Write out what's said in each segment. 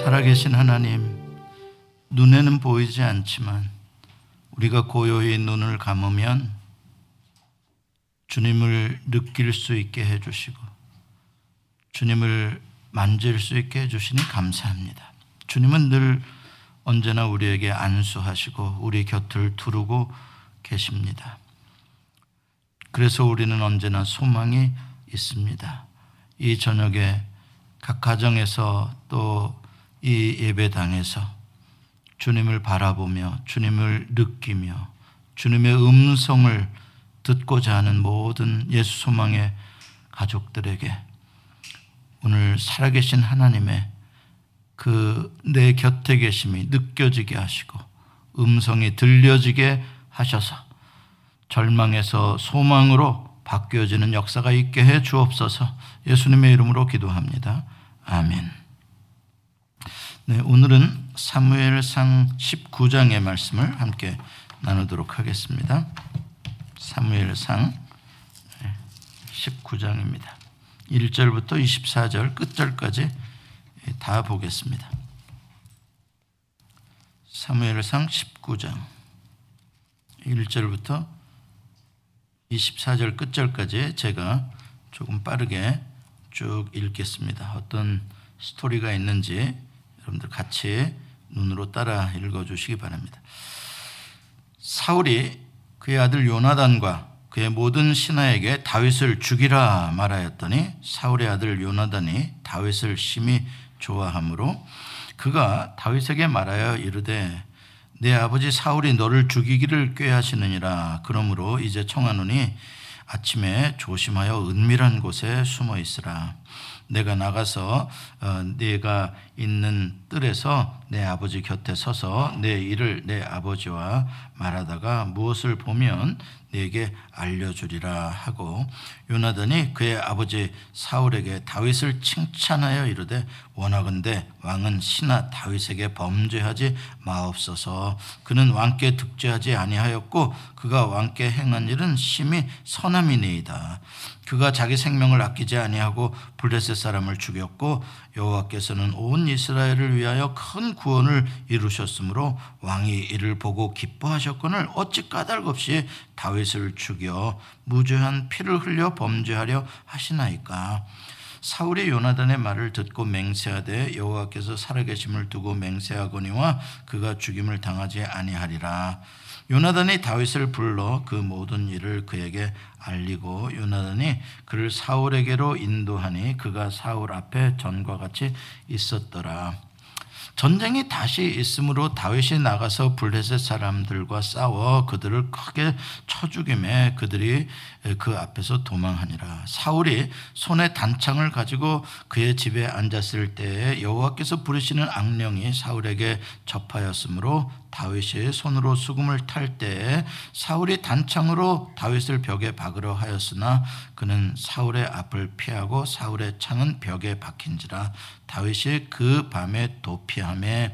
살아계신 하나님, 눈에는 보이지 않지만 우리가 고요히 눈을 감으면 주님을 느낄 수 있게 해주시고 주님을 만질 수 있게 해주시니 감사합니다. 주님은 늘 언제나 우리에게 안수하시고 우리 곁을 두르고 계십니다. 그래서 우리는 언제나 소망이 있습니다. 이 저녁에 각 가정에서 또 이 예배당에서 주님을 바라보며 주님을 느끼며 주님의 음성을 듣고자 하는 모든 예수 소망의 가족들에게 오늘 살아계신 하나님의 그 내 곁에 계심이 느껴지게 하시고 음성이 들려지게 하셔서 절망에서 소망으로 바뀌어지는 역사가 있게 해 주옵소서 예수님의 이름으로 기도합니다. 아멘. 네, 오늘은 사무엘상 19장의 말씀을 함께 나누도록 하겠습니다. 사무엘상 19장입니다. 1절부터 24절 끝절까지 다 보겠습니다. 사무엘상 19장 1절부터 24절 끝절까지 제가 조금 빠르게 쭉 읽겠습니다. 어떤 스토리가 있는지 여러분들 같이 눈으로 따라 읽어 주시기 바랍니다. 사울이 그의 아들 요나단과 그의 모든 신하에게 다윗을 죽이라 말하였더니 사울의 아들 요나단이 다윗을 심히 좋아하므로 그가 다윗에게 말하여 이르되 내 아버지 사울이 너를 죽이기를 꾀하시느니라 그러므로 이제 청하노니 아침에 조심하여 은밀한 곳에 숨어 있으라 내가 나가서 어, 내가 있는 뜰에서 내 아버지 곁에 서서 내 일을 내 아버지와 말하다가 무엇을 보면 내게 알려주리라 하고 요나단이 그의 아버지 사울에게 다윗을 칭찬하여 이르되 원하건대 왕은 신하 다윗에게 범죄하지 마옵소서. 그는 왕께 득죄하지 아니하였고 그가 왕께 행한 일은 심히 선함이니이다. 그가 자기 생명을 아끼지 아니하고 블레셋 사람을 죽였고 여호와께서는 온 이스라엘을 위하여 큰 구원을 이루셨으므로 왕이 이를 보고 기뻐하셨거늘 어찌 까닭 없이 다윗을 죽여 무죄한 피를 흘려 범죄하려 하시나이까 사울이 요나단의 말을 듣고 맹세하되 여호와께서 살아계심을 두고 맹세하거니와 그가 죽임을 당하지 아니하리라 요나단이 다윗을 불러 그 모든 일을 그에게 알리고 요나단이 그를 사울에게로 인도하니 그가 사울 앞에 전과 같이 있었더라. 전쟁이 다시 있으므로 다윗이 나가서 블레셋 사람들과 싸워 그들을 크게 쳐 죽임에 그들이 그 앞에서 도망하니라. 사울이 손에 단창을 가지고 그의 집에 앉았을 때에 여호와께서 부르시는 악령이 사울에게 접하였으므로 다윗이 손으로 수금을 탈 때에 사울이 단창으로 다윗을 벽에 박으려 하였으나 그는 사울의 앞을 피하고 사울의 창은 벽에 박힌지라 다윗이 그 밤에 도피함에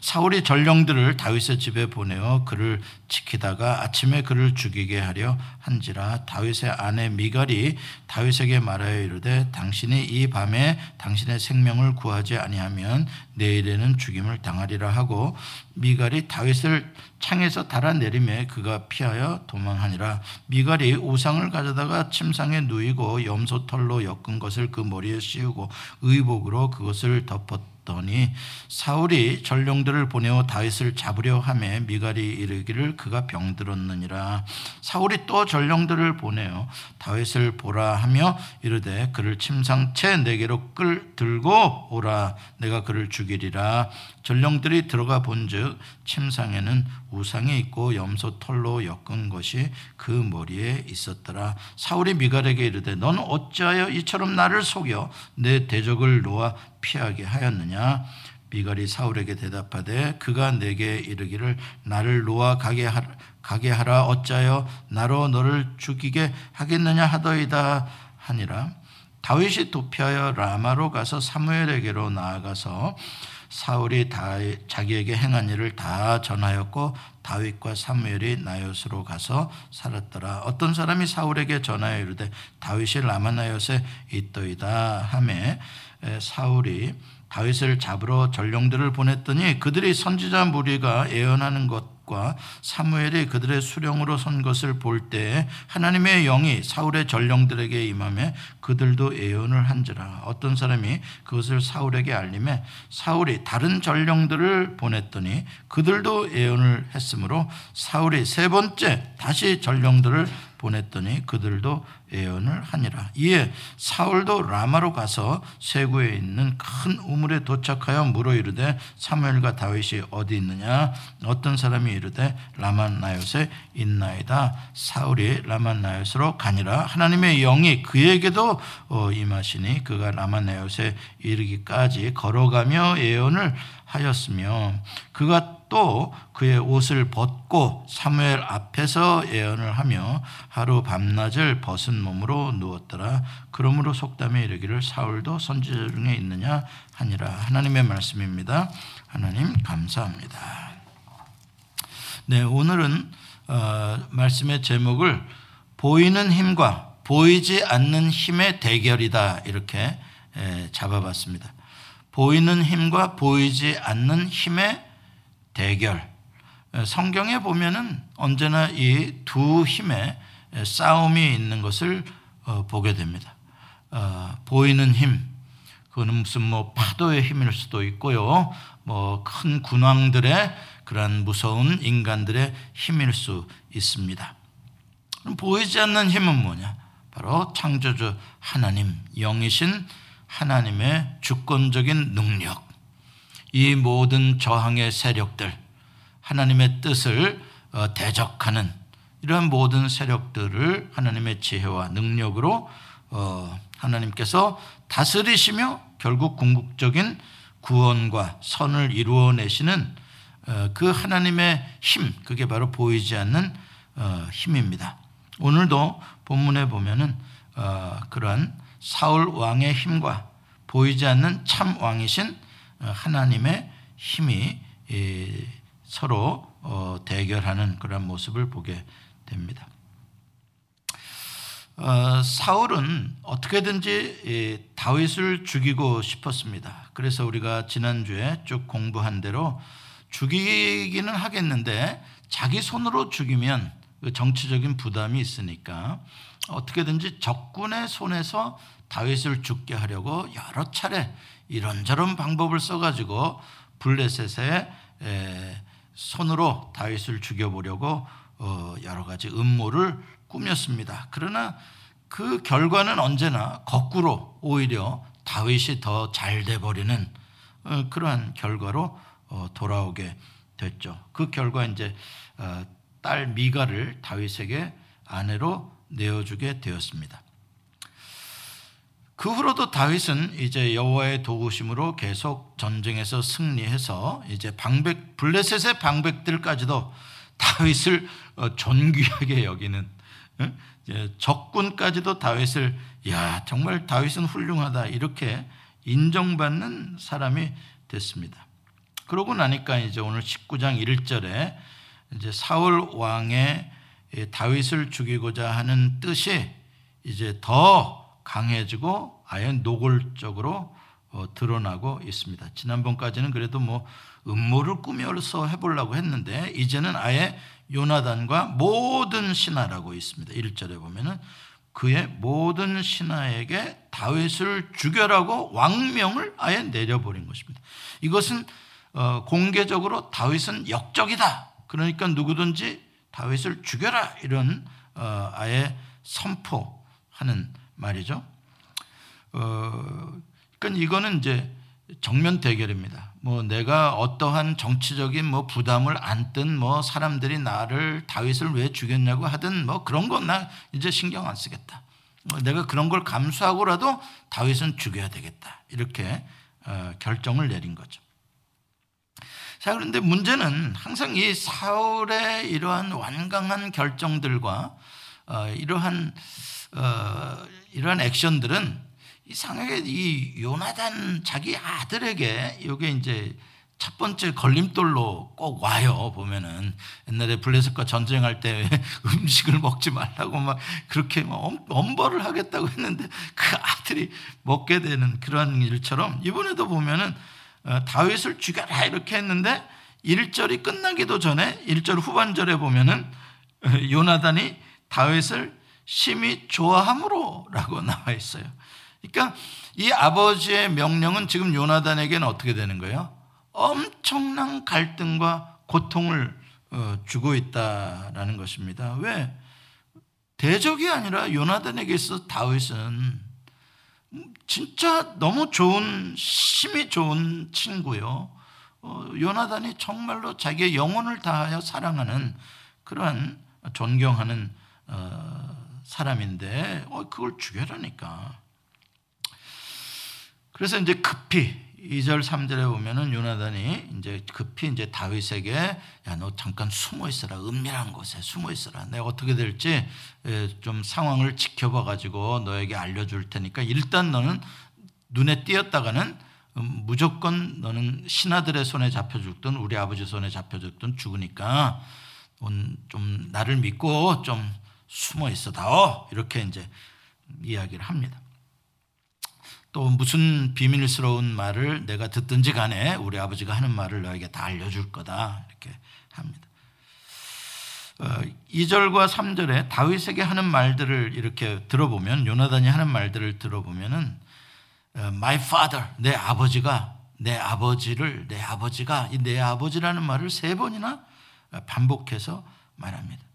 사울이 전령들을 다윗의 집에 보내어 그를 지키다가 아침에 그를 죽이게 하려 한지라 다윗의 아내 미갈이 다윗에게 말하여 이르되 당신이 이 밤에 당신의 생명을 구하지 아니하면 내일에는 죽임을 당하리라 하고 미갈이 다윗을 창에서 달아내림에 그가 피하여 도망하니라. 미갈이 우상을 가져다가 침상에 누이고 염소털로 엮은 것을 그 머리에 씌우고 의복으로 그것을 덮었 더니 사울이 전령들을 보내어 다윗을 잡으려 하매 미갈이 이르기를 그가 병들었느니라. 사울이 또 전령들을 보내어 다윗을 보라 하며 이르되 그를 침상채 내게로 끌 들고 오라. 내가 그를 죽이리라 전령들이 들어가 본즉 침상에는 우상이 있고 염소 털로 엮은 것이 그 머리에 있었더라. 사울이 미갈에게 이르되 넌 어찌하여 이처럼 나를 속여 내 대적을 놓아 피하게 하였느냐? 미갈이 사울에게 대답하되 그가 내게 이르기를 나를 놓아 가게 하라 가게 하라. 어찌하여 나로 너를 죽이게 하겠느냐 하더이다 하니라. 다윗이 도피하여 라마로 가서 사무엘에게로 나아가서 사울이 다 자기에게 행한 일을 다 전하였고 다윗과 사무엘이 나요스로 가서 살았더라. 어떤 사람이 사울에게 전하여 이르되 다윗이 라마 나요스에 있더이다 하매 사울이 다윗을 잡으러 전령들을 보냈더니 그들이 선지자 무리가 예언하는 것과 사무엘이 그들의 수령으로 선 것을 볼 때 하나님의 영이 사울의 전령들에게 임함에 그들도 예언을 한지라. 어떤 사람이 그것을 사울에게 알림해 사울이 다른 전령들을 보냈더니 그들도 예언을 했으므로 사울이 세 번째 다시 전령들을 보냈더니 그들도 예언을 하니라. 이에 사울도 라마로 가서 세구에 있는 큰 우물에 도착하여 물어 이르되 사무엘과 다윗이 어디 있느냐? 어떤 사람이 이르되 라만나요에 있나이다. 사울이 라만나요스로 가니라. 하나님의 영이 그에게도 어, 임하시니 그가 라만나요에 이르기까지 걸어가며 예언을 하였으며 그가 또 그의 옷을 벗고 사무엘 앞에서 예언을 하며 하루 밤낮을 벗은 몸으로 누웠더라. 그러므로 속담에 이르기를 사울도 선지자 중에 있느냐 하니라. 하나님의 말씀입니다. 하나님 감사합니다. 네, 오늘은 어, 말씀의 제목을 보이는 힘과 보이지 않는 힘의 대결이다 이렇게 에, 잡아봤습니다. 보이는 힘과 보이지 않는 힘의 대결. 성경에 보면은 언제나 이 두 힘의 싸움이 있는 것을 어, 보게 됩니다. 어, 보이는 힘, 그거는 무슨 뭐 파도의 힘일 수도 있고요. 뭐 큰 군왕들의 그러한 무서운 인간들의 힘일 수 있습니다. 보이지 않는 힘은 뭐냐? 바로 창조주 하나님, 영이신 하나님의 주권적인 능력, 이 모든 저항의 세력들, 하나님의 뜻을 어, 대적하는 이러한 모든 세력들을 하나님의 지혜와 능력으로 어, 하나님께서 다스리시며 결국 궁극적인 구원과 선을 이루어내시는 어, 그 하나님의 힘, 그게 바로 보이지 않는 힘입니다. 오늘도 본문에 보면은 그러한 사울 왕의 힘과 보이지 않는 참 왕이신 하나님의 힘이 서로 어, 대결하는 그런 모습을 보게 됩니다. 어, 사울은 어떻게든지 다윗을 죽이고 싶었습니다. 그래서 우리가 지난주에 쭉 공부한 대로 죽이기는 하겠는데 자기 손으로 죽이면 그 정치적인 부담이 있으니까 어떻게든지 적군의 손에서 다윗을 죽게 하려고 여러 차례 이런저런 방법을 써가지고 블레셋의 손으로 다윗을 죽여보려고 어, 여러 가지 음모를 꾸몄습니다. 그러나 그 결과는 언제나 거꾸로 오히려 다윗이 더 잘 돼버리는 어, 그러한 결과로 어, 돌아오게 됐죠. 그 결과 이제 딸 미가를 다윗에게 아내로 내어주게 되었습니다. 그 후로도 다윗은 이제 여호와의 도우심으로 계속 전쟁에서 승리해서 이제 방백 블레셋의 방백들까지도 다윗을 어, 존귀하게 여기는 적군까지도 다윗을 야 정말 다윗은 훌륭하다 이렇게 인정받는 사람이 됐습니다. 그러고 나니까 이제 오늘 19장 1절에 이제 사울 왕의 다윗을 죽이고자 하는 뜻이 이제 더 강해지고 아예 노골적으로 어, 드러나고 있습니다. 지난번까지는 그래도 뭐 음모를 꾸며서 해보려고 했는데 이제는 아예 요나단과 모든 신하라고 있습니다. 1절에 보면은 그의 모든 신하에게 다윗을 죽여라고 왕명을 아예 내려버린 것입니다. 이것은 어, 공개적으로 다윗은 역적이다. 그러니까 누구든지 다윗을 죽여라 이런 어, 아예 선포하는 말이죠. 어, 그러니까 이거는 이제 정면 대결입니다. 뭐 내가 어떠한 정치적인 뭐 부담을 안든 뭐 사람들이 나를 다윗을 왜 죽였냐고 하든 뭐 그런 건 나 이제 신경 안 쓰겠다. 뭐 내가 그런 걸 감수하고라도 다윗은 죽여야 되겠다. 이렇게 어, 결정을 내린 거죠. 자, 그런데 문제는 항상 이 사울의 이러한 완강한 결정들과 어, 이러한 어, 이러한 액션들은 이상하게 이 요나단 자기 아들에게 이게 이제 첫 번째 걸림돌로 꼭 와요 보면은. 옛날에 블레셋과 전쟁할 때 음식을 먹지 말라고 막 그렇게 막 엄벌을 하겠다고 했는데 그 아들이 먹게 되는 그러한 일처럼 이번에도 보면은 어, 다윗을 죽여라 이렇게 했는데 1절이 끝나기도 전에 1절 후반절에 보면은 어, 요나단이 다윗을 심히 좋아함으로라고 나와 있어요. 그러니까 이 아버지의 명령은 지금 요나단에게는 어떻게 되는 거예요? 엄청난 갈등과 고통을 어, 주고 있다라는 것입니다. 왜? 대적이 아니라 요나단에게 있어 다윗은 진짜 너무 좋은 심히 좋은 친구요. 어, 요나단이 정말로 자기의 영혼을 다하여 사랑하는 그러한 존경하는 어, 사람인데 그걸 죽여라니까. 그래서 이제 급히 2절 3절에 보면은 요나단이 이제 급히 이제 다윗에게 야 너 잠깐 숨어 있어라. 은밀한 곳에 숨어 있어라. 내가 어떻게 될지 좀 상황을 지켜봐 가지고 너에게 알려줄 테니까 일단 너는 눈에 띄었다가는 음, 무조건 너는 신하들의 손에 잡혀 죽든 우리 아버지 손에 잡혀 죽든 죽으니까 좀 나를 믿고 좀 숨어 있어 다오. 이렇게 이제 이야기를 합니다. 또 무슨 비밀스러운 말을 내가 듣든지 간에 우리 아버지가 하는 말을 너에게 다 알려줄 거다. 이렇게 합니다. 2절과 어, 3절에 다윗에게 하는 말들을 이렇게 들어보면 요나단이 하는 말들을 들어보면은 어, my father 내 아버지가 내 아버지를 내 아버지가 내 아버지라는 말을 세 번이나 반복해서 말합니다.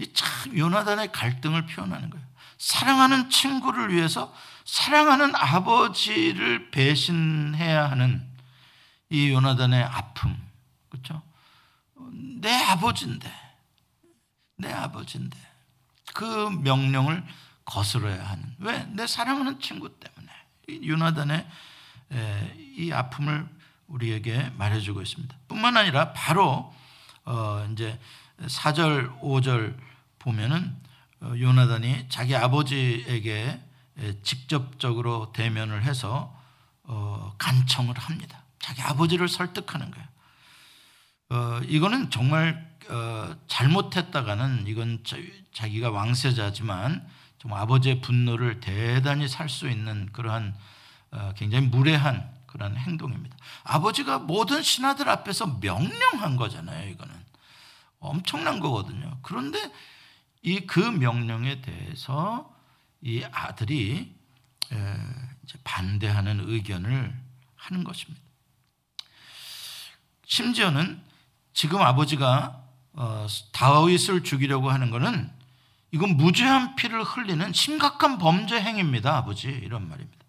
이참 요나단의 갈등을 표현하는 거예요. 사랑하는 친구를 위해서 사랑하는 아버지를 배신해야 하는 이 요나단의 아픔, 그렇죠? 내 아버지인데, 내 아버지인데 그 명령을 거스러야 하는 왜? 내 사랑하는 친구 때문에 이 요나단의 이 아픔을 우리에게 말해주고 있습니다. 뿐만 아니라 바로 어 이제 4절, 5절 보면은 어, 요나단이 자기 아버지에게 직접적으로 대면을 해서 어, 간청을 합니다. 자기 아버지를 설득하는 거예요. 어, 이거는 정말 어, 잘못했다가는 이건 자, 기가 왕세자지만 정 아버지의 분노를 대단히 살 수 있는 그러한 어, 굉장히 무례한 그런 행동입니다. 아버지가 모든 신하들 앞에서 명령한 거잖아요. 이거는 엄청난 거거든요. 그런데 이 그 명령에 대해서 이 아들이 반대하는 의견을 하는 것입니다. 심지어는 지금 아버지가 어, 다윗을 죽이려고 하는 것은 이건 무죄한 피를 흘리는 심각한 범죄 행위입니다, 아버지 이런 말입니다.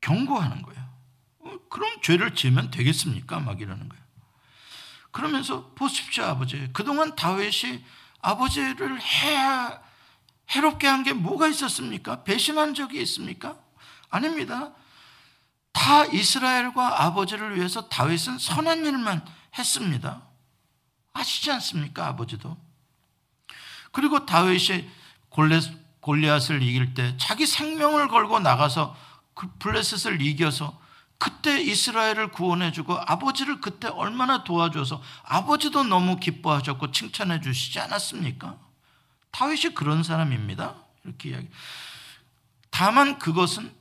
경고하는 거예요. 어, 그럼 죄를 지으면 되겠습니까? 막 이러는 거예요. 그러면서 보십시오, 아버지. 그동안 다윗이 아버지를 해야 해롭게 한 게 뭐가 있었습니까? 배신한 적이 있습니까? 아닙니다. 다 이스라엘과 아버지를 위해서 다윗은 선한 일만 했습니다. 아시지 않습니까? 아버지도. 그리고 다윗이 골리앗을 이길 때 자기 생명을 걸고 나가서 그 블레셋을 이겨서 그때 이스라엘을 구원해주고 아버지를 그때 얼마나 도와줘서 아버지도 너무 기뻐하셨고 칭찬해 주시지 않았습니까? 다윗이 그런 사람입니다. 이렇게 이야기. 다만 그것은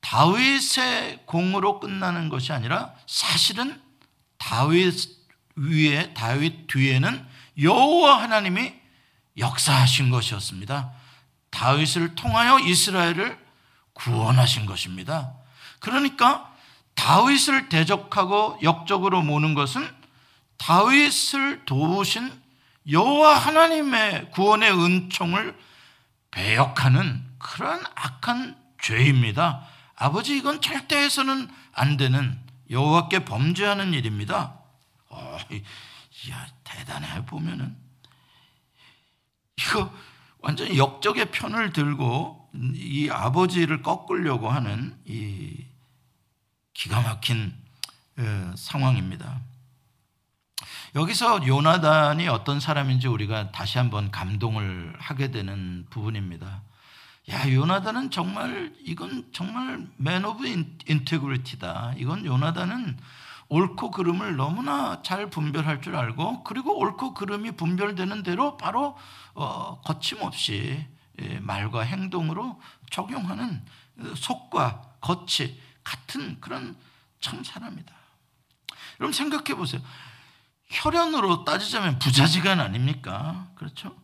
다윗의 공으로 끝나는 것이 아니라 사실은 다윗 위에 다윗 뒤에는 여호와 하나님이 역사하신 것이었습니다. 다윗을 통하여 이스라엘을 구원하신 것입니다. 그러니까 다윗을 대적하고 역적으로 모는 것은 다윗을 도우신 여호와 하나님의 구원의 은총을 배역하는 그런 악한 죄입니다. 아버지 이건 절대 해서는 안 되는 여호와께 범죄하는 일입니다. 어, 야 대단해 보면은 이거 완전 역적의 편을 들고 이 아버지를 꺾으려고 하는 이 기가 막힌 어, 상황입니다. 여기서 요나단이 어떤 사람인지 우리가 다시 한번 감동을 하게 되는 부분입니다. 야 요나단은 정말 이건 정말 man of integrity다. 이건 요나단은 옳고 그름을 너무나 잘 분별할 줄 알고 그리고 옳고 그름이 분별되는 대로 바로 어, 거침없이 예, 말과 행동으로 적용하는 속과 겉이 같은 그런 참 사람이다. 여러분 생각해 보세요. 혈연으로 따지자면 부자지간 아닙니까? 그렇죠?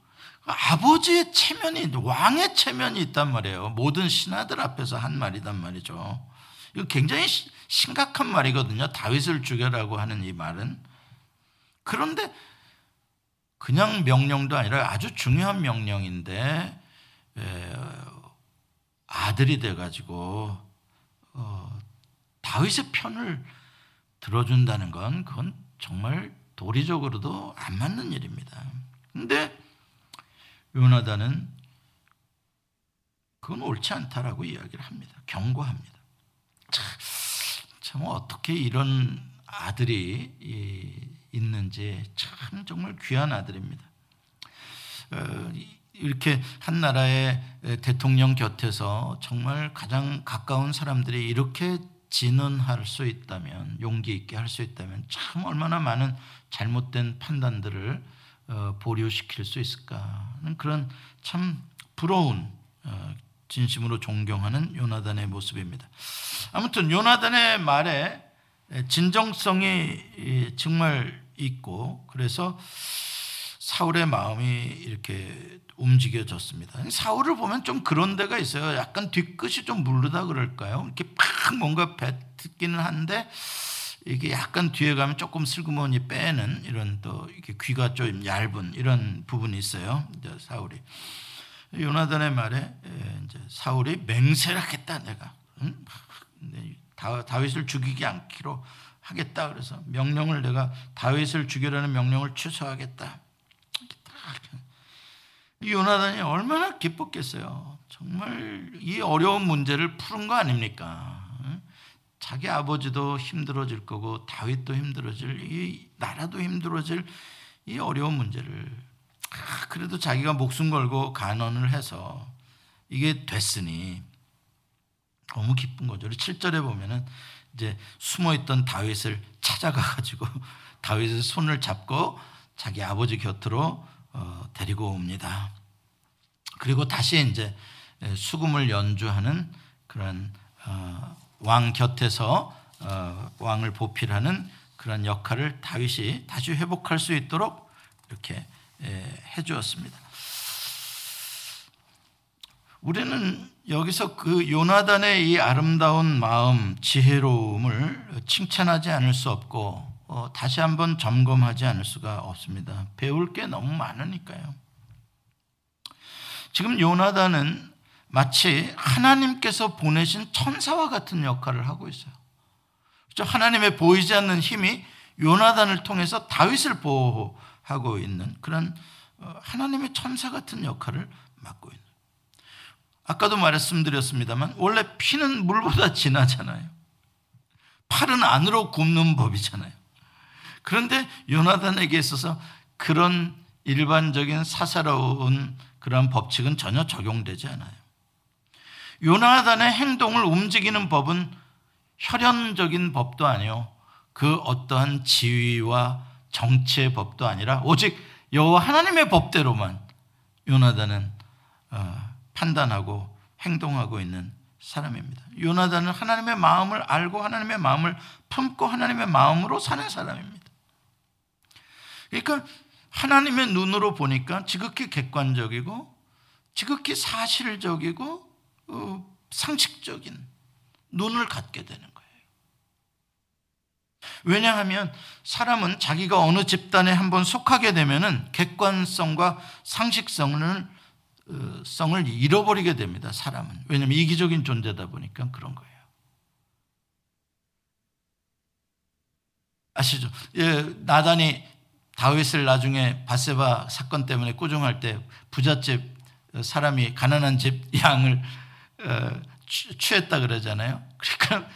아버지의 체면이 왕의 체면이 있단 말이에요. 모든 신하들 앞에서 한 말이단 말이죠. 이거 굉장히 심각한 말이거든요. 다윗을 죽여라고 하는 이 말은. 그런데 그냥 명령도 아니라 아주 중요한 명령인데 아들이 돼 가지고 어, 다윗의 편을 들어준다는 건 그건 정말 도리적으로도 안 맞는 일입니다. 근데 요나단은 그건 옳지 않다라고 이야기를 합니다. 경고합니다. 참, 참 어떻게 이런 아들이 있는지 참 정말 귀한 아들입니다. 어, 이 렇게 한 나라의 대통령 곁에서 정말 가장 가까운 사람들이 이렇게 진언할 수 있다면 용기 있게 할 수 있다면 참 얼마나 많은 잘못된 판단들을 어, 보류시킬 수 있을까 하는 그런 참 부러운 어, 진심으로 존경하는 요나단의 모습입니다. 아무튼 요나단의 말에 진정성이 정말 있고 그래서 사울의 마음이 이렇게 움직여졌습니다. 사울을 보면 좀 그런 데가 있어요. 약간 뒤끝이 좀 물르다 그럴까요? 이렇게 팍 뭔가 뱉기는 한데 이게 약간 뒤에 가면 조금 슬그머니 빼는 이런 또 이렇게 귀가 좀 얇은 이런 부분이 있어요. 이제 사울이 요나단의 말에 이제 사울이 맹세하겠다 내가 응? 다윗을 죽이지 않기로 하겠다 그래서 명령을 내가 다윗을 죽이라는 명령을 취소하겠다. 요나단이 얼마나 기뻤겠어요. 정말 이 어려운 문제를 푸는 거 아닙니까? 자기 아버지도 힘들어질 거고 다윗도 힘들어질 이 나라도 힘들어질 이 어려운 문제를 아, 그래도 자기가 목숨 걸고 간언을 해서 이게 됐으니 너무 기쁜 거죠. 7절에 보면은 이제 숨어 있던 다윗을 찾아가 가지고 다윗의 손을 잡고 자기 아버지 곁으로 어, 데리고 옵니다. 그리고 다시 이제 수금을 연주하는 그런 어, 왕 곁에서 어, 왕을 보필하는 그런 역할을 다윗이 다시 회복할 수 있도록 이렇게 해 주었습니다. 우리는 여기서 그 요나단의 이 아름다운 마음, 지혜로움을 칭찬하지 않을 수 없고 어, 다시 한번 점검하지 않을 수가 없습니다. 배울 게 너무 많으니까요. 지금 요나단은 마치 하나님께서 보내신 천사와 같은 역할을 하고 있어요. 그렇죠? 하나님의 보이지 않는 힘이 요나단을 통해서 다윗을 보호하고 있는 그런 어, 하나님의 천사 같은 역할을 맡고 있는. 아까도 말씀드렸습니다만 원래 피는 물보다 진하잖아요. 팔은 안으로 굽는 법이잖아요. 그런데 요나단에게 있어서 그런 일반적인 사사로운 그런 법칙은 전혀 적용되지 않아요. 요나단의 행동을 움직이는 법은 혈연적인 법도 아니요. 그 어떠한 지위와 정치의 법도 아니라 오직 여호와 하나님의 법대로만 요나단은 어, 판단하고 행동하고 있는 사람입니다. 요나단은 하나님의 마음을 알고 하나님의 마음을 품고 하나님의 마음으로 사는 사람입니다. 그러니까 하나님의 눈으로 보니까 지극히 객관적이고 지극히 사실적이고 어, 상식적인 눈을 갖게 되는 거예요. 왜냐하면 사람은 자기가 어느 집단에 한번 속하게 되면은 객관성과 상식성을 어, 성을 잃어버리게 됩니다. 사람은 왜냐하면 이기적인 존재다 보니까 그런 거예요. 아시죠? 예, 나단이 다윗을 나중에 바세바 사건 때문에 꾸중할 때 부잣집 사람이 가난한 집 양을 어, 취했다 그러잖아요. 그러니까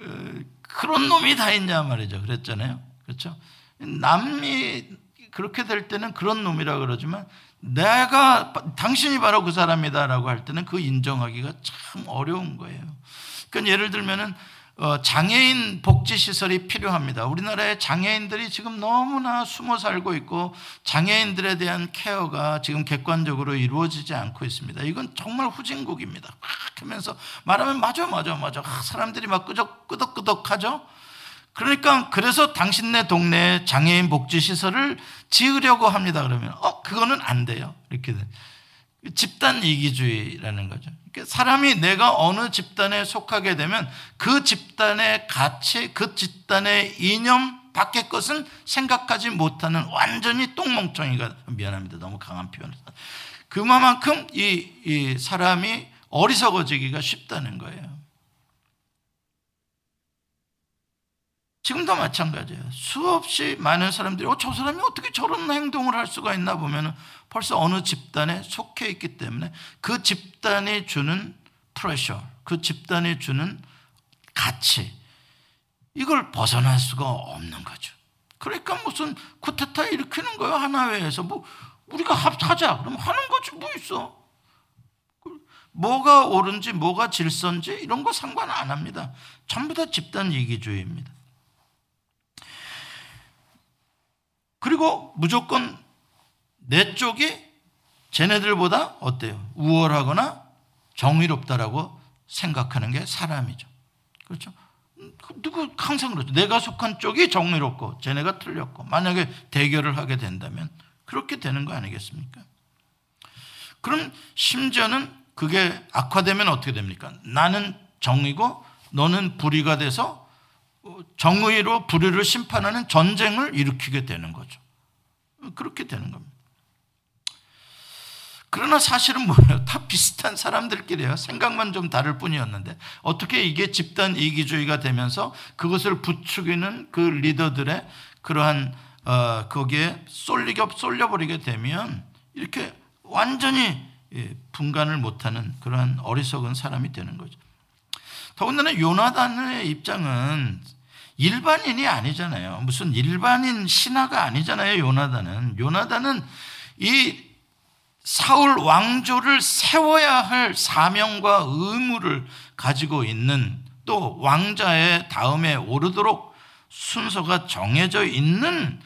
어, 그런 놈이 다 있냐 말이죠. 그랬잖아요. 그렇죠? 남이 그렇게 될 때는 그런 놈이라 그러지만 내가 당신이 바로 그 사람이다라고 할 때는 그 인정하기가 참 어려운 거예요. 그러니까 예를 들면은 어, 장애인 복지 시설이 필요합니다. 우리나라의 장애인들이 지금 너무나 숨어 살고 있고 장애인들에 대한 케어가 지금 객관적으로 이루어지지 않고 있습니다. 이건 정말 후진국입니다. 막 하면서 말하면 맞아 맞아 맞아 아, 사람들이 막 끄덕 끄덕끄덕 하죠. 그러니까 그래서 당신네 동네에 장애인 복지 시설을 지으려고 합니다. 그러면 어 그거는 안 돼요. 이렇게 집단 이기주의라는 거죠. 그러니까 사람이 내가 어느 집단에 속하게 되면 그 집단의 가치, 그 집단의 이념 밖의 것은 생각하지 못하는 완전히 똥멍청이가 미안합니다. 너무 강한 표현을. 그만큼 이, 이 사람이 어리석어지기가 쉽다는 거예요. 지금도 마찬가지예요. 수없이 많은 사람들이 어, 저 사람이 어떻게 저런 행동을 할 수가 있나 보면 벌써 어느 집단에 속해 있기 때문에 그 집단이 주는 프레셔, 그 집단이 주는 가치, 이걸 벗어날 수가 없는 거죠. 그러니까 무슨 쿠데타 일으키는 거예요, 하나회에서. 뭐, 우리가 합하자. 그럼 하는 거지, 뭐 있어. 뭐가 옳은지, 뭐가 질서인지, 이런 거 상관 안 합니다. 전부 다 집단 이기주의입니다. 그리고 무조건 내 쪽이 쟤네들보다 어때요? 우월하거나 정의롭다라고 생각하는 게 사람이죠. 그렇죠? 누구 항상 그렇죠. 내가 속한 쪽이 정의롭고 쟤네가 틀렸고 만약에 대결을 하게 된다면 그렇게 되는 거 아니겠습니까? 그럼 심지어는 그게 악화되면 어떻게 됩니까? 나는 정의고 너는 불의가 돼서 정의로 불의를 심판하는 전쟁을 일으키게 되는 거죠. 그렇게 되는 겁니다. 그러나 사실은 뭐예요? 다 비슷한 사람들끼리요. 생각만 좀 다를 뿐이었는데 어떻게 이게 집단 이기주의가 되면서 그것을 부추기는 그 리더들의 그러한 어, 거기에 쏠리게 쏠려버리게 되면 이렇게 완전히 예, 분간을 못하는 그러한 어리석은 사람이 되는 거죠. 더군다나 요나단의 입장은 일반인이 아니잖아요. 무슨 일반인 신하가 아니잖아요. 요나단은 요나단은 이 사울 왕조를 세워야 할 사명과 의무를 가지고 있는 또 왕자의 다음에 오르도록 순서가 정해져 있는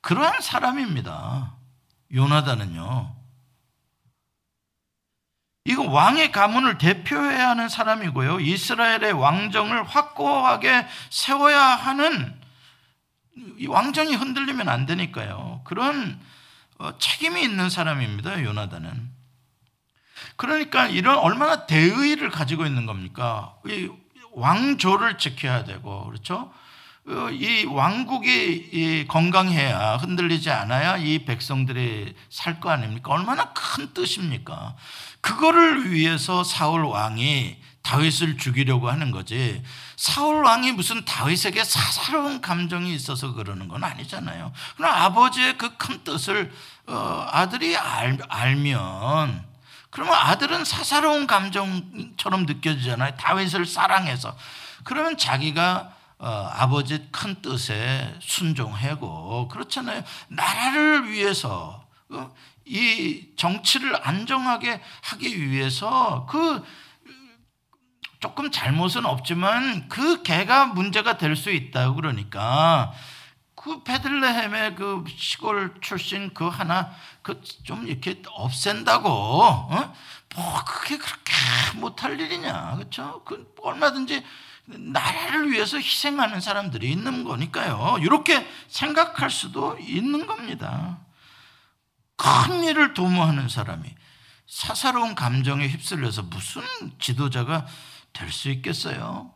그러한 사람입니다. 요나단은요. 이거 왕의 가문을 대표해야 하는 사람이고요. 이스라엘의 왕정을 확고하게 세워야 하는 왕정이 흔들리면 안 되니까요. 그런 어, 책임이 있는 사람입니다. 요나단은. 그러니까 이런 얼마나 대의를 가지고 있는 겁니까? 이 왕조를 지켜야 되고 그렇죠? 어, 이 왕국이 건강해야 흔들리지 않아야 이 백성들이 살 거 아닙니까? 얼마나 큰 뜻입니까? 그거를 위해서 사울 왕이 다윗을 죽이려고 하는 거지. 사울 왕이 무슨 다윗에게 사사로운 감정이 있어서 그러는 건 아니잖아요. 그러나 아버지의 그 큰 뜻을 어, 아들이 알, 알면 그러면 아들은 사사로운 감정처럼 느껴지잖아요. 다윗을 사랑해서. 그러면 자기가 어, 아버지 큰 뜻에 순종하고 그렇잖아요. 나라를 위해서 어, 이 정치를 안정하게 하기 위해서 그 조금 잘못은 없지만 그 개가 문제가 될 수 있다 그러니까 그 베들레헴의 그 시골 출신 그 하나 그 좀 이렇게 없앤다고 어? 뭐 그게 그렇게 못할 일이냐 그렇죠? 그 얼마든지 나라를 위해서 희생하는 사람들이 있는 거니까요. 이렇게 생각할 수도 있는 겁니다. 큰 일을 도모하는 사람이 사사로운 감정에 휩쓸려서 무슨 지도자가 될 수 있겠어요?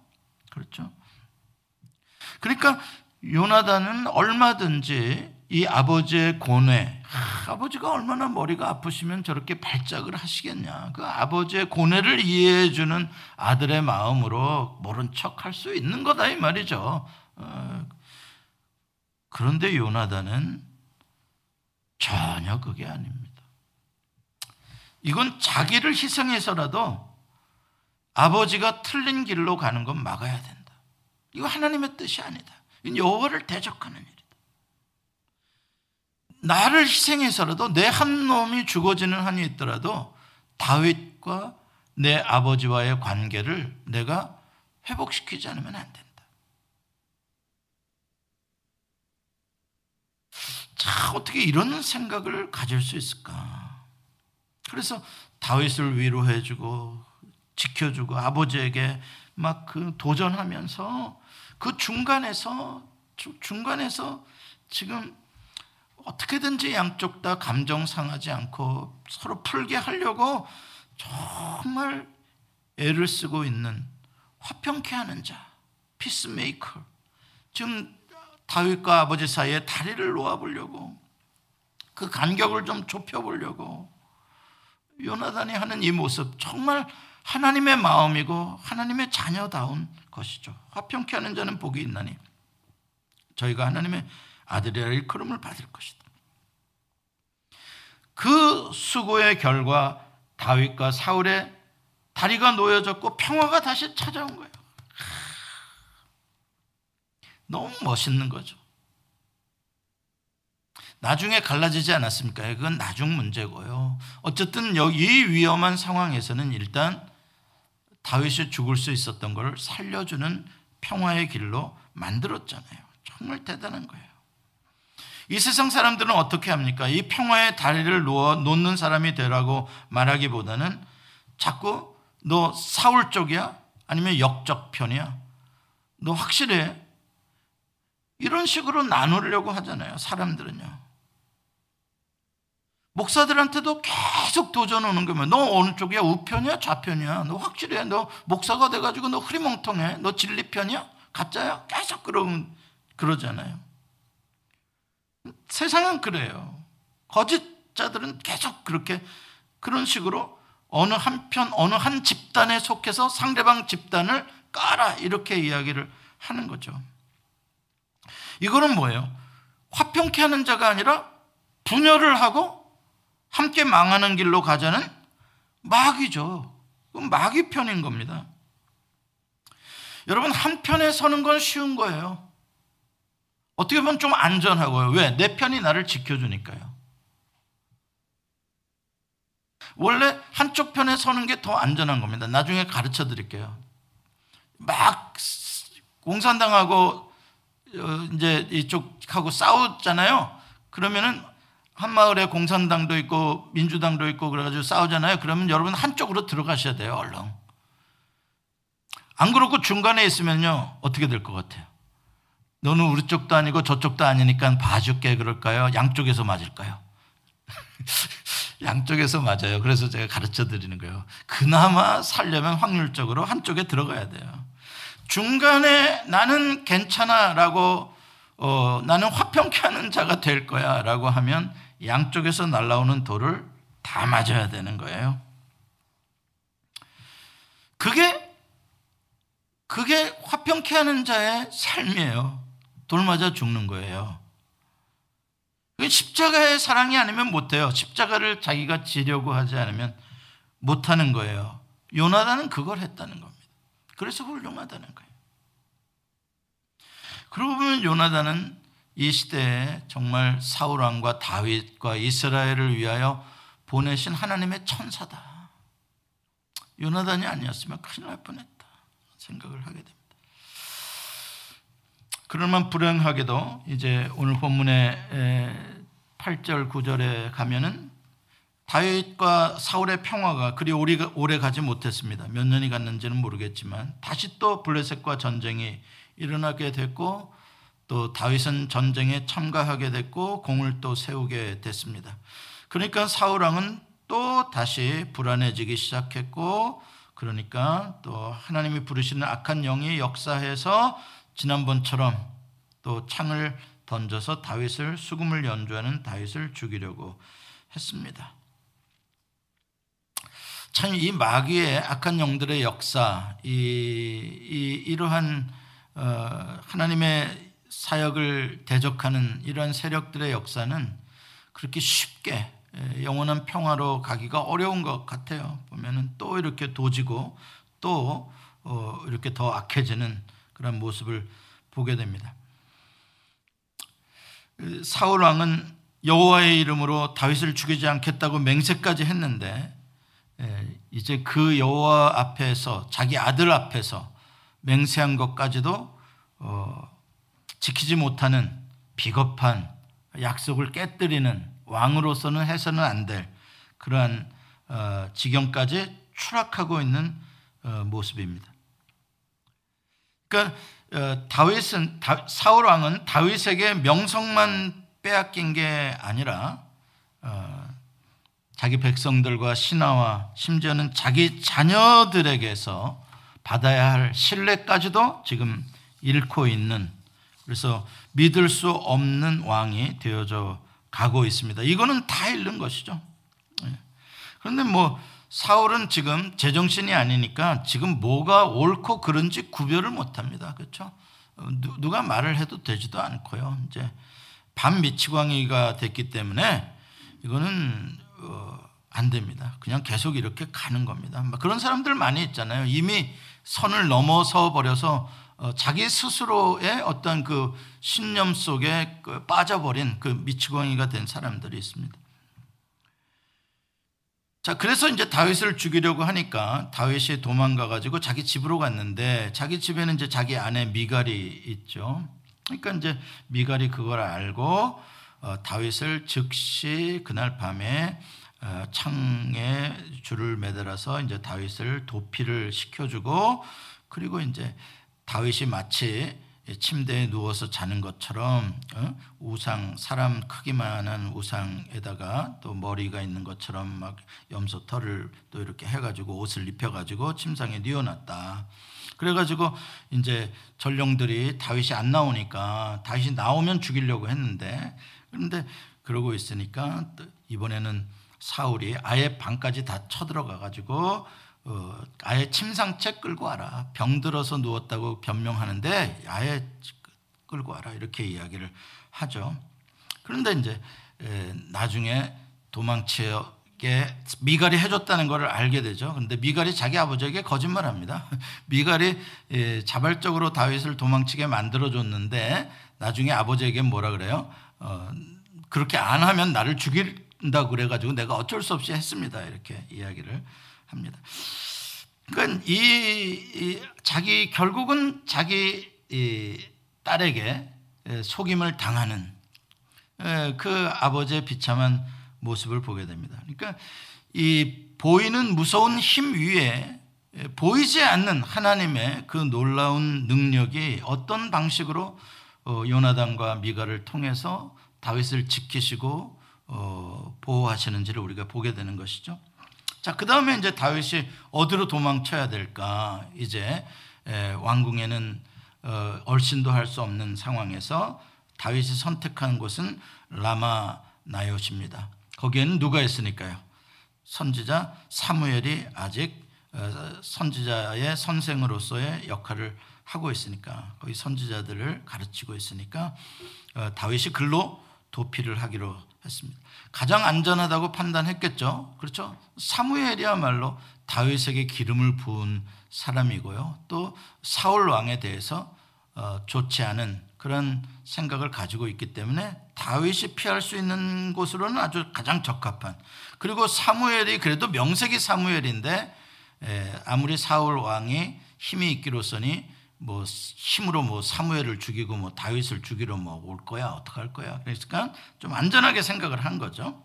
그렇죠? 그러니까 요나단은 얼마든지 이 아버지의 고뇌, 아, 버지가 얼마나 머리가 아프시면 저렇게 발작을 하시겠냐. 그 아버지의 고뇌를 이해해주는 아들의 마음으로 모른 척 할 수 있는 거다, 이 말이죠. 어, 그런데 요나단은 전혀 그게 아닙니다. 이건 자기를 희생해서라도 아버지가 틀린 길로 가는 건 막아야 된다. 이거 하나님의 뜻이 아니다. 이건 여호와를 대적하는 일이다. 나를 희생해서라도 내 한 놈이 죽어지는 한이 있더라도 다윗과 내 아버지와의 관계를 내가 회복시키지 않으면 안 된다. 자, 어떻게 이런 생각을 가질 수 있을까? 그래서 다윗을 위로해주고 지켜주고 아버지에게 막 그 도전하면서 그 중간에서 중간에서 지금 어떻게든지 양쪽 다 감정 상하지 않고 서로 풀게 하려고 정말 애를 쓰고 있는 화평케 하는 자, 피스메이커. 지금 다윗과 아버지 사이에 다리를 놓아보려고 그 간격을 좀 좁혀보려고 요나단이 하는 이 모습 정말 하나님의 마음이고 하나님의 자녀다운 것이죠. 화평케 하는 자는 복이 있나니 저희가 하나님의 아들이라 일컬음을 받을 것이다. 그 수고의 결과 다윗과 사울의 다리가 놓여졌고 평화가 다시 찾아온 거예요. 너무 멋있는 거죠. 나중에 갈라지지 않았습니까? 그건 나중 문제고요. 어쨌든 여기 위험한 상황에서는 일단 다윗이 죽을 수 있었던 걸 살려주는 평화의 길로 만들었잖아요. 정말 대단한 거예요. 이 세상 사람들은 어떻게 합니까? 이 평화의 다리를 놓아 놓는 사람이 되라고 말하기보다는 자꾸 너 사울 쪽이야? 아니면 역적 편이야? 너 확실해? 이런 식으로 나누려고 하잖아요. 사람들은요. 목사들한테도 계속 도전 오는 거면 너 어느 쪽이야? 우편이야? 좌편이야? 너 확실해? 너 목사가 돼가지고 너 흐리멍텅해? 너 진리편이야? 가짜야? 계속 그러, 그러잖아요. 세상은 그래요. 거짓자들은 계속 그렇게 그런 식으로 어느 한편, 어느 한 집단에 속해서 상대방 집단을 까라 이렇게 이야기를 하는 거죠. 이거는 뭐예요? 화평케 하는 자가 아니라 분열을 하고 함께 망하는 길로 가자는 마귀죠. 그건 마귀 편인 겁니다. 여러분, 한편에 서는 건 쉬운 거예요. 어떻게 보면 좀 안전하고요. 왜? 내 편이 나를 지켜주니까요. 원래 한쪽 편에 서는 게 더 안전한 겁니다. 나중에 가르쳐 드릴게요. 막 공산당하고 어, 이제 이쪽하고 싸우잖아요. 그러면은 한 마을에 공산당도 있고 민주당도 있고 그래가지고 싸우잖아요. 그러면 여러분 한쪽으로 들어가셔야 돼요, 얼른. 안 그렇고 중간에 있으면요, 어떻게 될 것 같아요? 너는 우리 쪽도 아니고 저쪽도 아니니까 봐줄게 그럴까요? 양쪽에서 맞을까요? 양쪽에서 맞아요. 그래서 제가 가르쳐 드리는 거예요. 그나마 살려면 확률적으로 한쪽에 들어가야 돼요. 중간에 나는 괜찮아 라고 어, 나는 화평케 하는 자가 될 거야 라고 하면 양쪽에서 날라오는 돌을 다 맞아야 되는 거예요. 그게 그게 화평케 하는 자의 삶이에요. 돌 맞아 죽는 거예요. 십자가의 사랑이 아니면 못해요. 십자가를 자기가 지려고 하지 않으면 못하는 거예요. 요나단은 그걸 했다는 겁니다. 그래서 훌륭하다는 거예요. 그러고 보면 요나단은 이 시대에 정말 사울왕과 다윗과 이스라엘을 위하여 보내신 하나님의 천사다. 요나단이 아니었으면 큰일 날 뻔했다 생각을 하게 됩니다. 그러면 불행하게도 이제 오늘 본문의 8절 9절에 가면은 다윗과 사울의 평화가 그리 오래 가지 못했습니다. 몇 년이 갔는지는 모르겠지만 다시 또 블레셋과 전쟁이 일어나게 됐고 또 다윗은 전쟁에 참가하게 됐고 공을 또 세우게 됐습니다. 그러니까 사울 왕은 또 다시 불안해지기 시작했고 그러니까 또 하나님이 부르시는 악한 영이 역사해서 지난번처럼 또 창을 던져서 다윗을 수금을 연주하는 다윗을 죽이려고 했습니다. 참 이 마귀의 악한 영들의 역사, 이, 이 이러한 어, 하나님의 사역을 대적하는 이러한 세력들의 역사는 그렇게 쉽게 영원한 평화로 가기가 어려운 것 같아요. 보면은 또 이렇게 도지고 또 어, 이렇게 더 악해지는 그런 모습을 보게 됩니다. 그 사울 왕은 여호와의 이름으로 다윗을 죽이지 않겠다고 맹세까지 했는데 예, 이제 그 여호와 앞에서 자기 아들 앞에서 맹세한 것까지도 어, 지키지 못하는 비겁한 약속을 깨뜨리는 왕으로서는 해서는 안 될 그러한 어, 지경까지 추락하고 있는 어, 모습입니다. 그러니까 어, 다윗은 사울 왕은 다윗에게 명성만 빼앗긴 게 아니라 자기 백성들과 신하와 심지어는 자기 자녀들에게서 받아야 할 신뢰까지도 지금 잃고 있는 그래서 믿을 수 없는 왕이 되어져 가고 있습니다. 이거는 다 잃는 것이죠. 예. 그런데 뭐 사울은 지금 제정신이 아니니까 지금 뭐가 옳고 그른지 구별을 못 합니다. 그렇죠? 누가 말을 해도 되지도 않고요. 이제 반 미치광이가 됐기 때문에 이거는 어, 안 됩니다. 그냥 계속 이렇게 가는 겁니다. 그런 사람들 많이 있잖아요. 이미 선을 넘어서 버려서 어, 자기 스스로의 어떤 그 신념 속에 그 빠져버린 그 미치광이가 된 사람들이 있습니다. 자, 그래서 이제 다윗을 죽이려고 하니까 다윗이 도망가 가지고 자기 집으로 갔는데 자기 집에는 이제 자기 아내 미갈이 있죠. 그러니까 이제 미갈이 그걸 알고 어, 다윗을 즉시 그날 밤에 어, 창에 줄을 매달아서 이제 다윗을 도피를 시켜주고 그리고 이제 다윗이 마치 침대에 누워서 자는 것처럼 어? 우상 사람 크기만한 우상에다가 또 머리가 있는 것처럼 막 염소 털을 또 이렇게 해가지고 옷을 입혀가지고 침상에 뉘어놨다. 그래가지고 이제 전령들이 다윗이 안 나오니까 다윗이 나오면 죽이려고 했는데 그런데 그러고 있으니까 이번에는 사울이 아예 방까지 다 쳐들어가 가지고 어, 아예 침상채 끌고 와라. 병들어서 누웠다고 변명하는데 아예 끌고 와라. 이렇게 이야기를 하죠. 그런데 이제 에, 나중에 도망치게 미갈이 해줬다는 것을 알게 되죠. 그런데 미갈이 자기 아버지에게 거짓말합니다. 미갈이 에, 자발적으로 다윗을 도망치게 만들어줬는데 나중에 아버지에게 뭐라 그래요? 어, 그렇게 안 하면 나를 죽인다 그래가지고 내가 어쩔 수 없이 했습니다. 이렇게 이야기를 합니다. 그러니까 이, 이 자기 결국은 자기 딸에게 속임을 당하는 그 아버지의 비참한 모습을 보게 됩니다. 그러니까 이 보이는 무서운 힘 위에 보이지 않는 하나님의 그 놀라운 능력이 어떤 방식으로 어, 요나단과 미가를 통해서 다윗을 지키시고 어, 보호하시는지를 우리가 보게 되는 것이죠. 자, 그 다음에 이제 다윗이 어디로 도망쳐야 될까? 이제 왕궁에는 어, 얼씬도 할 수 없는 상황에서 다윗이 선택한 곳은 라마 나요시입니다. 거기에는 누가 있으니까요? 선지자 사무엘이 아직 어, 선지자의 선생으로서의 역할을 하고 있으니까 거기 선지자들을 가르치고 있으니까 어, 다윗이 글로 도피를 하기로 했습니다. 가장 안전하다고 판단했겠죠. 그렇죠? 사무엘이야말로 다윗에게 기름을 부은 사람이고요. 또 사울 왕에 대해서 어, 좋지 않은 그런 생각을 가지고 있기 때문에 다윗이 피할 수 있는 곳으로는 아주 가장 적합한 그리고 사무엘이 그래도 명색이 사무엘인데 아무리 사울 왕이 힘이 있기로서니 뭐 힘으로 뭐 사무엘을 죽이고 뭐 다윗을 죽이러 뭐 올 거야 어떡할 거야 그러니까 좀 안전하게 생각을 한 거죠.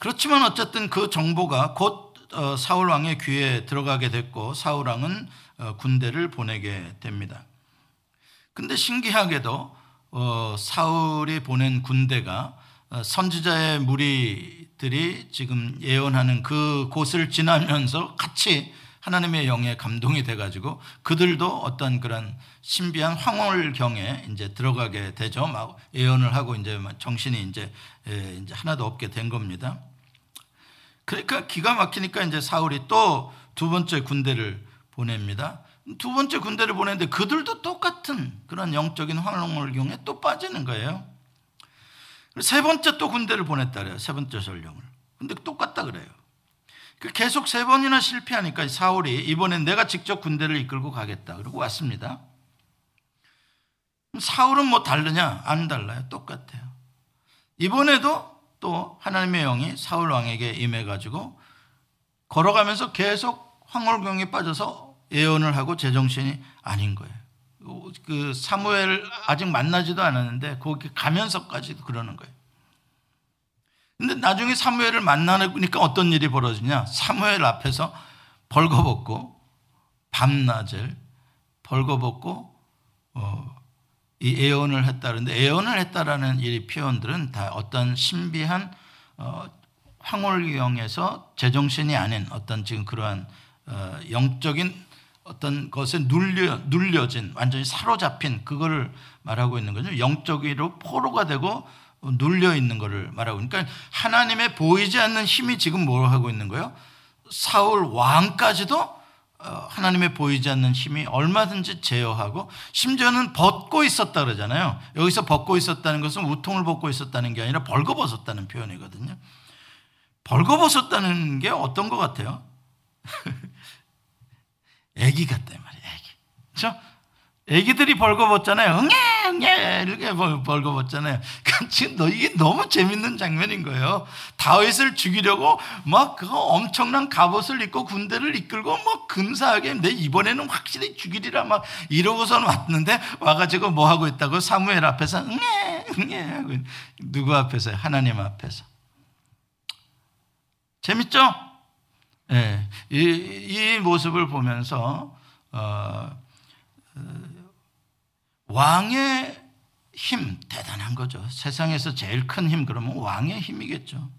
그렇지만 어쨌든 그 정보가 곧 어, 사울 왕의 귀에 들어가게 됐고 사울 왕은 어, 군대를 보내게 됩니다. 근데 신기하게도 어, 사울이 보낸 군대가 선지자의 무리들이 지금 예언하는 그 곳을 지나면서 같이 하나님의 영에 감동이 돼가지고 그들도 어떤 그런 신비한 황홀경에 이제 들어가게 되죠. 막 예언을 하고 이제 정신이 이제 이제 하나도 없게 된 겁니다. 그러니까 기가 막히니까 이제 사울이 또 두 번째 군대를 보냅니다. 두 번째 군대를 보냈는데 그들도 똑같은 그런 영적인 황홀경에 또 빠지는 거예요. 세 번째 또 군대를 보냈다 그래요. 세 번째 전령을. 근데 똑같다 그래요. 그 계속 세 번이나 실패하니까 사울이 이번엔 내가 직접 군대를 이끌고 가겠다. 그러고 왔습니다. 사울은 뭐 다르냐? 안 달라요. 똑같아요. 이번에도 또 하나님의 영이 사울 왕에게 임해가지고 걸어가면서 계속 황홀경에 빠져서 예언을 하고 제정신이 아닌 거예요. 그 사무엘 아직 만나지도 않았는데 거기 가면서까지도 그러는 거예요. 근데 나중에 사무엘을 만나니까 어떤 일이 벌어지냐? 사무엘 앞에서 벌거벗고 밤낮을 벌거벗고 어, 이 예언을 했다는데 예언을 했다라는 이 표현들은 다 어떤 신비한 어, 황홀경에서 제정신이 아닌 어떤 지금 그러한 어, 영적인 어떤 것에 눌려 눌려진 완전히 사로잡힌 그거를 말하고 있는 거죠. 영적으로 포로가 되고 눌려 있는 것을 말하고 그러니까 하나님의 보이지 않는 힘이 지금 뭘 하고 있는 거예요? 사울 왕까지도 어, 하나님의 보이지 않는 힘이 얼마든지 제어하고 심지어는 벗고 있었다 그러잖아요. 여기서 벗고 있었다는 것은 우통을 벗고 있었다는 게 아니라 벌거벗었다는 표현이거든요. 벌거벗었다는 게 어떤 것 같아요? 애기 같단 말이에요. 애기. 그렇죠? 애기들이 벌거벗잖아요. 응애 응애 이렇게 벌거벗잖아요. 지금 너 이게 너무 재밌는 장면인 거예요. 다윗을 죽이려고 막 그 엄청난 갑옷을 입고 군대를 이끌고 막 근사하게 내 이번에는 확실히 죽이리라 막 이러고선 왔는데 와가지고 뭐 하고 있다고 사무엘 앞에서 응애 응애 누구 앞에서 하나님 앞에서 재밌죠? 네, 이, 이 모습을 보면서 어, 왕의 힘 대단한 거죠. 세상에서 제일 큰 힘 그러면 왕의 힘이겠죠.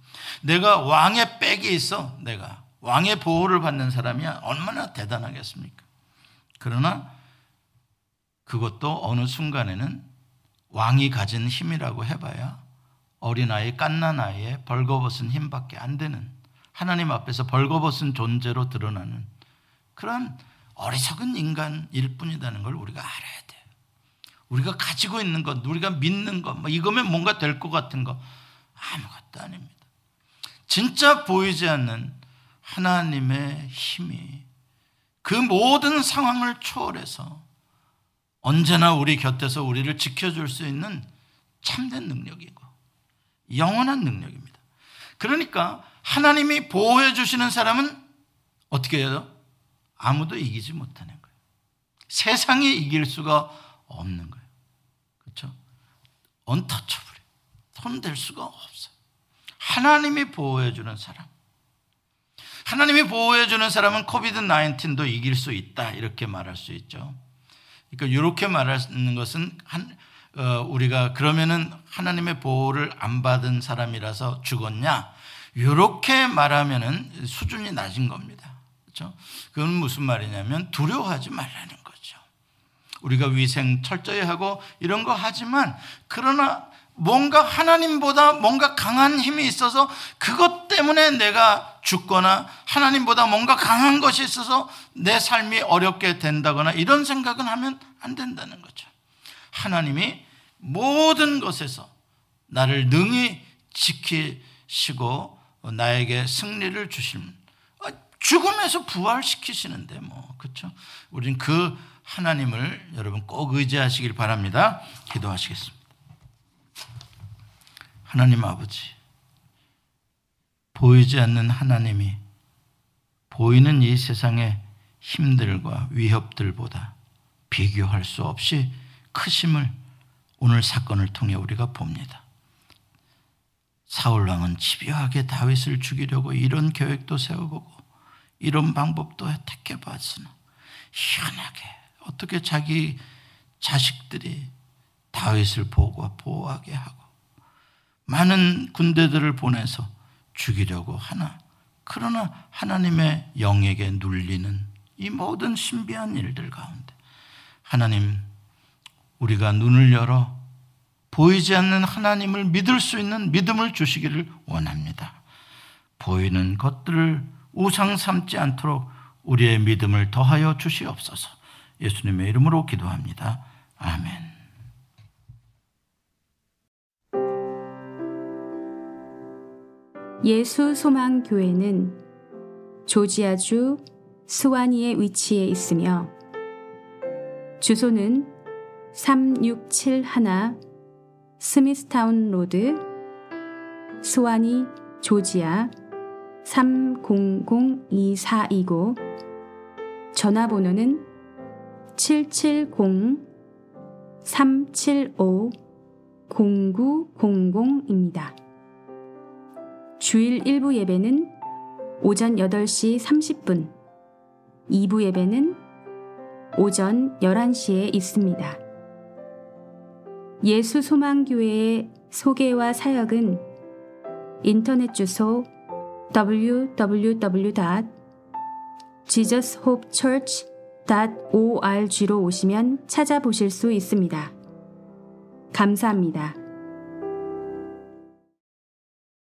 내가 왕의 백이 있어. 내가 왕의 보호를 받는 사람이야. 얼마나 대단하겠습니까? 그러나 그것도 어느 순간에는 왕이 가진 힘이라고 해봐야 어린아이 깐난아이의 벌거벗은 힘밖에 안 되는 하나님 앞에서 벌거벗은 존재로 드러나는 그런 어리석은 인간일 뿐이라는 걸 우리가 알아야 돼요. 우리가 가지고 있는 것, 우리가 믿는 것, 뭐 이거면 뭔가 될 것 같은 거 아무것도 아닙니다. 진짜 보이지 않는 하나님의 힘이 그 모든 상황을 초월해서 언제나 우리 곁에서 우리를 지켜줄 수 있는 참된 능력이고 영원한 능력입니다. 그러니까 하나님이 보호해 주시는 사람은 어떻게 해요? 아무도 이기지 못하는 거예요. 세상이 이길 수가 없는 거예요. 그렇죠? 언터처블. 손댈 수가 없어요. 하나님이 보호해 주는 사람. 하나님이 보호해 주는 사람은 코비드 19도 이길 수 있다. 이렇게 말할 수 있죠. 그러니까 이렇게 말하는 것은 한, 어, 우리가 그러면은 하나님의 보호를 안 받은 사람이라서 죽었냐? 이렇게 말하면은 수준이 낮은 겁니다. 그렇죠? 그건 무슨 말이냐면 두려워하지 말라는. 우리가 위생 철저히 하고 이런 거 하지만 그러나 뭔가 하나님보다 뭔가 강한 힘이 있어서 그것 때문에 내가 죽거나 하나님보다 뭔가 강한 것이 있어서 내 삶이 어렵게 된다거나 이런 생각은 하면 안 된다는 거죠. 하나님이 모든 것에서 나를 능히 지키시고 나에게 승리를 주심. 아, 죽음에서 부활시키시는데 뭐 그렇죠? 우리는 그 하나님을 여러분 꼭 의지하시길 바랍니다. 기도하시겠습니다. 하나님 아버지 보이지 않는 하나님이 보이는 이 세상의 힘들과 위협들보다 비교할 수 없이 크심을 오늘 사건을 통해 우리가 봅니다. 사울 왕은 집요하게 다윗을 죽이려고 이런 계획도 세워보고 이런 방법도 택해봤으나 희한하게 어떻게 자기 자식들이 다윗을 보고 보호하게 하고 많은 군대들을 보내서 죽이려고 하나 그러나 하나님의 영에게 눌리는 이 모든 신비한 일들 가운데 하나님 우리가 눈을 열어 보이지 않는 하나님을 믿을 수 있는 믿음을 주시기를 원합니다. 보이는 것들을 우상 삼지 않도록 우리의 믿음을 더하여 주시옵소서. 예수님의 이름으로 기도합니다. 아멘. 예수 소망 교회는 조지아주 스와니에 위치해 있으며 주소는 3671 Smithtown Road 스와니 조지아 300242고 전화번호는 770-375-0900입니다. 주일 1부 예배는 오전 8시 30분, 2부 예배는 오전 11시에 있습니다. 예수 소망교회의 소개와 사역은 인터넷 주소 www.jesushopechurch.org로 오시면 찾아보실 수 있습니다. 감사합니다.